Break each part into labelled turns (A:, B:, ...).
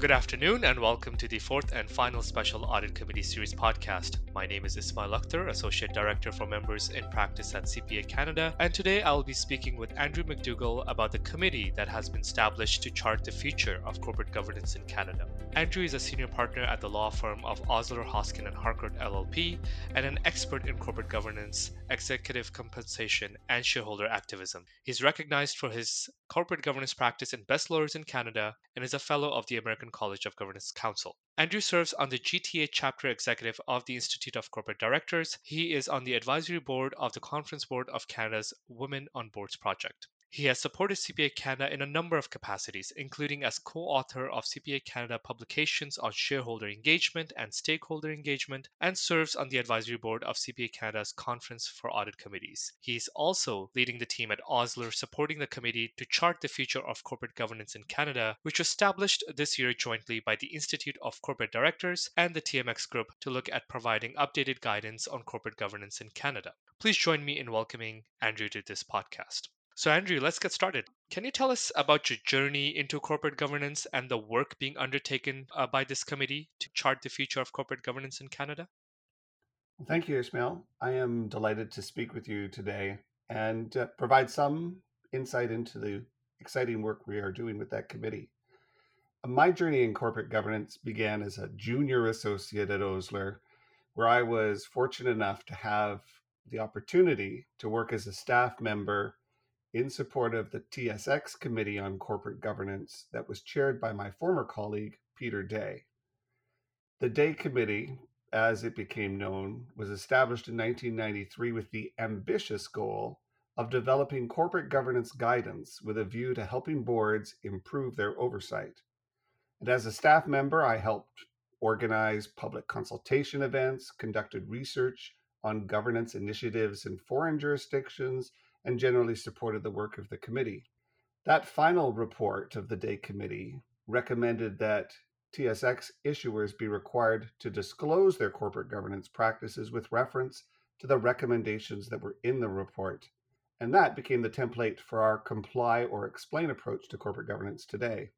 A: Good afternoon, and welcome to the fourth and final Special Audit Committee Series podcast. My name is Ismail Akhtar, Associate Director for Members in Practice at CPA Canada, and today I'll be speaking with Andrew MacDougall about the committee that has been established to chart the future of corporate governance in Canada. Andrew is a senior partner at the law firm of Osler, Hoskin and Harcourt LLP and an expert in corporate governance, executive compensation, and shareholder activism. He's recognized for his corporate governance practice in Best Lawyers in Canada and is a fellow of the American College of Governance Counsel. Andrew serves on the GTA chapter executive of the Institute of Corporate Directors. He is on the advisory board of the Conference Board of Canada's Women on Boards project. He has supported CPA Canada in a number of capacities, including as co author of CPA Canada publications on shareholder engagement and stakeholder engagement, and serves on the advisory board of CPA Canada's Conference for Audit Committees. He is also leading the team at Osler, supporting the committee to chart the future of corporate governance in Canada, which was established this year jointly by the Institute of Corporate Directors and the TMX Group to look at providing updated guidance on corporate governance in Canada. Please join me in welcoming Andrew to this podcast. So, Andrew, let's get started. Can you tell us about your journey into corporate governance and the work being undertaken uh, by this committee to chart the future of corporate governance in Canada?
B: Thank you, Ismail. I am delighted to speak with you today and uh, provide some insight into the exciting work we are doing with that committee. My journey in corporate governance began as a junior associate at Osler, where I was fortunate enough to have the opportunity to work as a staff member in support of the TSX Committee on Corporate Governance that was chaired by my former colleague, Peter Dey. The Dey Committee, as it became known, was established in 1993 with the ambitious goal of developing corporate governance guidance with a view to helping boards improve their oversight. And as a staff member, I helped organize public consultation events, conducted research on governance initiatives in foreign jurisdictions, and generally supported the work of the committee. That final report of the Dey Committee recommended that TSX issuers be required to disclose their corporate governance practices with reference to the recommendations that were in the report. And that became the template for our comply or explain approach to corporate governance today.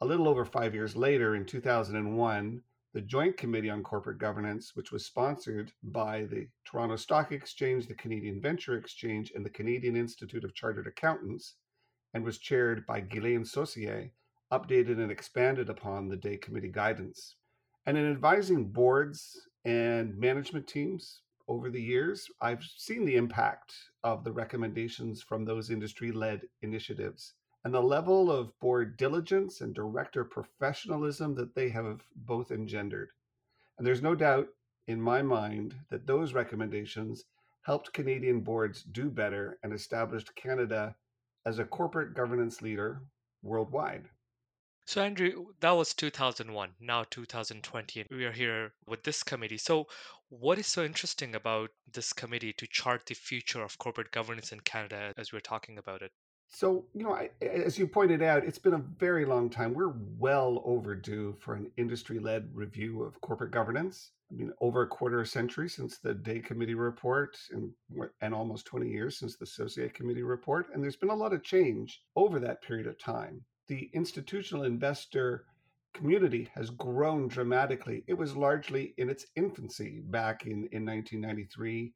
B: A little over five years later, in 2001, the Joint Committee on Corporate Governance, which was sponsored by the Toronto Stock Exchange, the Canadian Venture Exchange, and the Canadian Institute of Chartered Accountants, and was chaired by Guylaine Saucier, updated and expanded upon the Dey Committee guidance. And in advising boards and management teams over the years, I've seen the impact of the recommendations from those industry led initiatives and the level of board diligence and director professionalism that they have both engendered. And there's no doubt in my mind that those recommendations helped Canadian boards do better and established Canada as a corporate governance leader worldwide.
A: So, Andrew, that was 2001, now 2020, and we are here with this committee. So, what is so interesting about this committee to chart the future of corporate governance in Canada as we're talking about it?
B: So, you know, I, as you pointed out, it's been a very long time. We're well overdue for an industry led review of corporate governance. I mean, over a quarter century since the Dey Committee report and, and almost 20 years since the Saucier Committee report. And there's been a lot of change over that period of time. The institutional investor community has grown dramatically. It was largely in its infancy back in, in 1993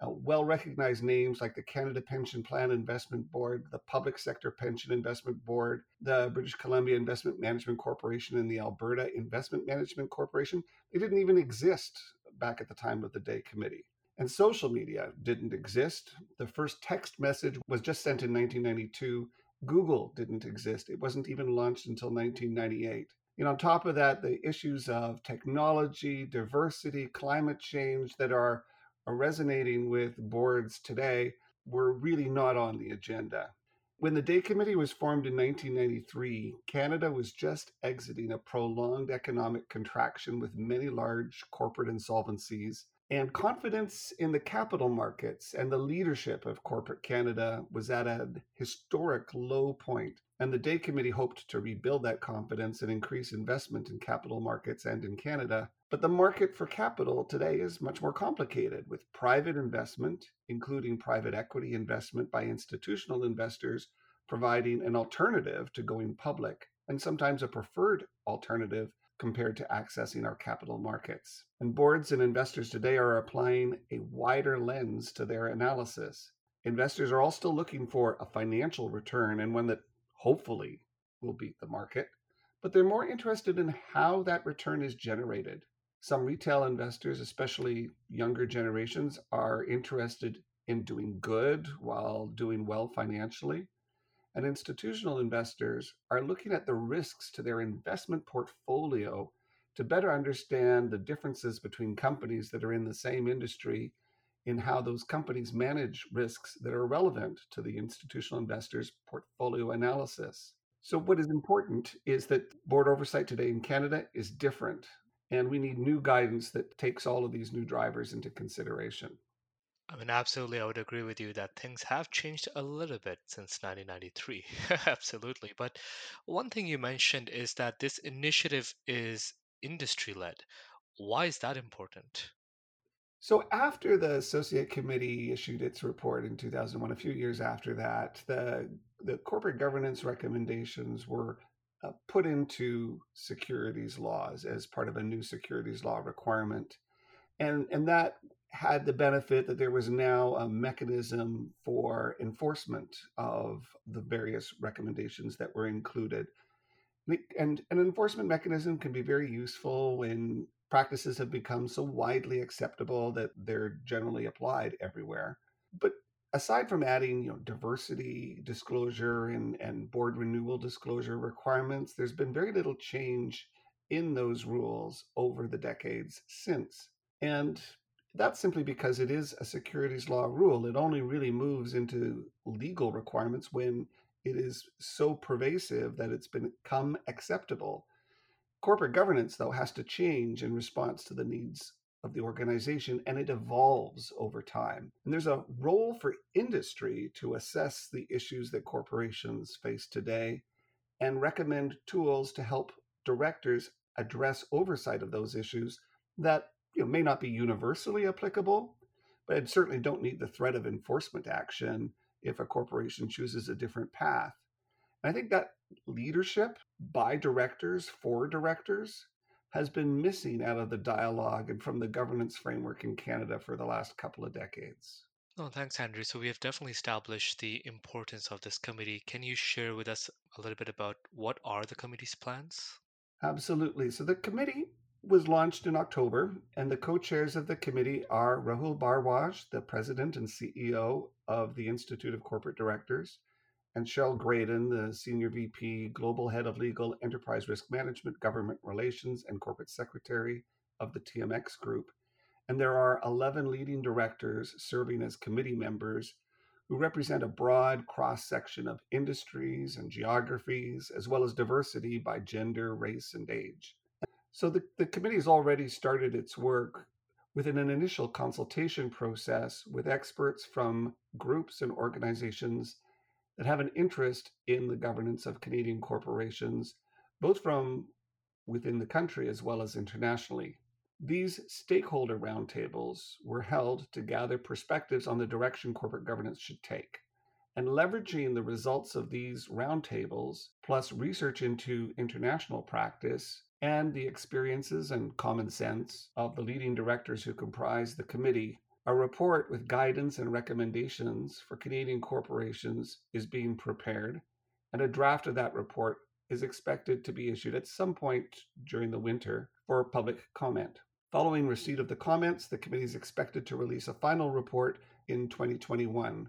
B: uh, well recognized names like the Canada Pension Plan Investment Board, the Public Sector Pension Investment Board, the British Columbia Investment Management Corporation, and the Alberta Investment Management Corporation. They didn't even exist back at the time of the Dey Committee. And social media didn't exist. The first text message was just sent in 1992. Google didn't exist. It wasn't even launched until 1998. And on top of that, the issues of technology, diversity, climate change that are are resonating with boards today were really not on the agenda. When the Dey Committee was formed in 1993, Canada was just exiting a prolonged economic contraction with many large corporate insolvencies, and confidence in the capital markets and the leadership of corporate Canada was at a historic low point. And the Dey Committee hoped to rebuild that confidence and increase investment in capital markets and in Canada But the market for capital today is much more complicated, with private investment, including private equity investment by institutional investors, providing an alternative to going public, and sometimes a preferred alternative compared to accessing our capital markets. And boards and investors today are applying a wider lens to their analysis. Investors are all still looking for a financial return and one that hopefully will beat the market, but they're more interested in how that return is generated. Some retail investors, especially younger generations, are interested in doing good while doing well financially. And institutional investors are looking at the risks to their investment portfolio to better understand the differences between companies that are in the same industry in how those companies manage risks that are relevant to the institutional investors' portfolio analysis. So, what is important is that board oversight today in Canada is different, and we need new guidance that takes all of these new drivers into consideration.
A: I mean, absolutely, I would agree with you that things have changed a little bit since 1993. absolutely. But one thing you mentioned is that this initiative is industry led. Why is that important?
B: So, after the Saucier Committee issued its report in 2001, a few years after that, the, the corporate governance recommendations were uh, put into securities laws as part of a new securities law requirement. And, and that had the benefit that there was now a mechanism for enforcement of the various recommendations that were included. And an enforcement mechanism can be very useful when practices have become so widely acceptable that they're generally applied everywhere. But aside from adding you know diversity disclosure and, and board renewal disclosure requirements, there's been very little change in those rules over the decades since. And that's simply because it is a securities law rule. It only really moves into legal requirements when it is so pervasive that it's become acceptable. Corporate governance, though, has to change in response to the needs of the organization and it evolves over time. And there's a role for industry to assess the issues that corporations face today and recommend tools to help directors address oversight of those issues that you know, may not be universally applicable, but certainly don't need the threat of enforcement action if a corporation chooses a different path. And I think that leadership by directors for directors has been missing out of the dialogue and from the governance framework in Canada for the last couple of decades.
A: Oh, thanks, Andrew. So we have definitely established the importance of this committee. Can you share with us a little bit about what are the committee's plans?
B: Absolutely. So the committee was launched in October, and the co chairs of the committee are Rahul Bhardwaj, the president and CEO of the Institute of Corporate Directors, and Cheryl Graden, the senior VP, Global Head of Legal, Enterprise Risk Management, Government Relations, and Corporate Secretary of the TMX Group. And there are 11 leading directors serving as committee members who represent a broad cross section of industries and geographies, as well as diversity by gender, race, and age. So the, the committee has already started its work within an initial consultation process with experts from groups and organizations that have an interest in the governance of Canadian corporations, both from within the country as well as internationally. These stakeholder roundtables were held to gather perspectives on the direction corporate governance should take. And leveraging the results of these roundtables, plus research into international practice, and the experiences and common sense of the leading directors who comprise the committee, a report with guidance and recommendations for Canadian corporations is being prepared, and a draft of that report is expected to be issued at some point during the winter for public comment. Following receipt of the comments, the committee is expected to release a final report in 2021.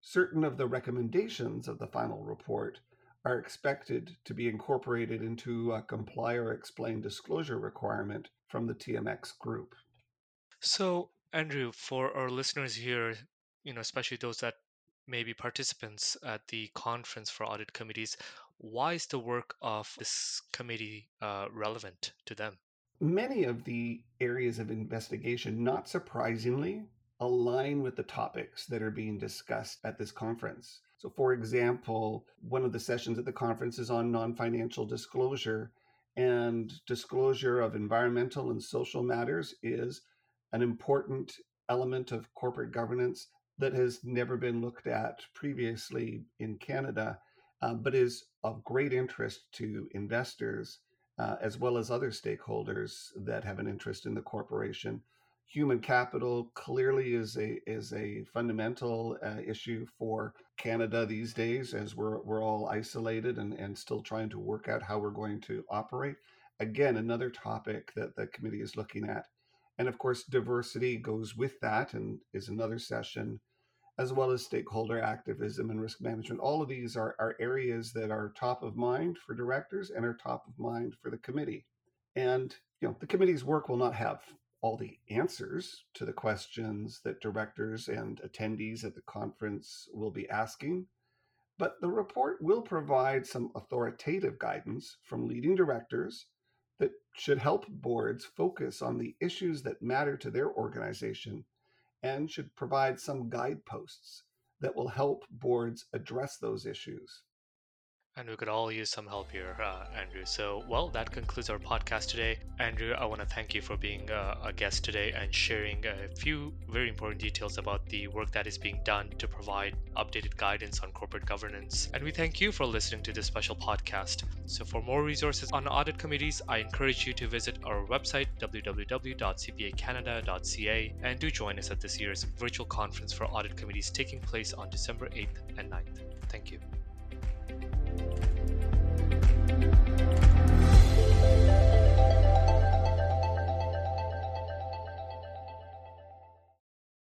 B: Certain of the recommendations of the final report are expected to be incorporated into a comply or explain disclosure requirement from the TMX group.
A: So, Andrew, for our listeners here, you know, especially those that may be participants at the conference for audit committees, why is the work of this committee uh, relevant to them?
B: Many of the areas of investigation, not surprisingly, align with the topics that are being discussed at this conference. So, for example, one of the sessions at the conference is on non financial disclosure. and disclosure of environmental and social matters is an important element of corporate governance that has never been looked at previously in Canada, uh, but is of great interest to investors uh, as well as other stakeholders that have an interest in the corporation. Human capital clearly is a is a fundamental uh, issue for Canada these days, as we're we're all isolated and, and still trying to work out how we're going to operate. Again, another topic that the committee is looking at, and of course, diversity goes with that, and is another session as well as stakeholder activism and risk management. All of these are, are areas that are top of mind for directors and are top of mind for the committee. And you know, the committee's work will not have all the answers to the questions that directors and attendees at the conference will be asking, but the report will provide some authoritative guidance from leading directors that should help boards focus on the issues that matter to their organization and should provide some guideposts that will help boards address those issues.
A: And we could all use some help here, uh, Andrew. So, well, that concludes our podcast today. Andrew, I want to thank you for being uh, a guest today and sharing a few very important details about the work that is being done to provide updated guidance on corporate governance. And we thank you for listening to this special podcast. So, for more resources on audit committees, I encourage you to visit our website, www.cpacanada.ca, and do join us at this year's virtual conference for audit committees taking place on December 8th and 9th. Thank you.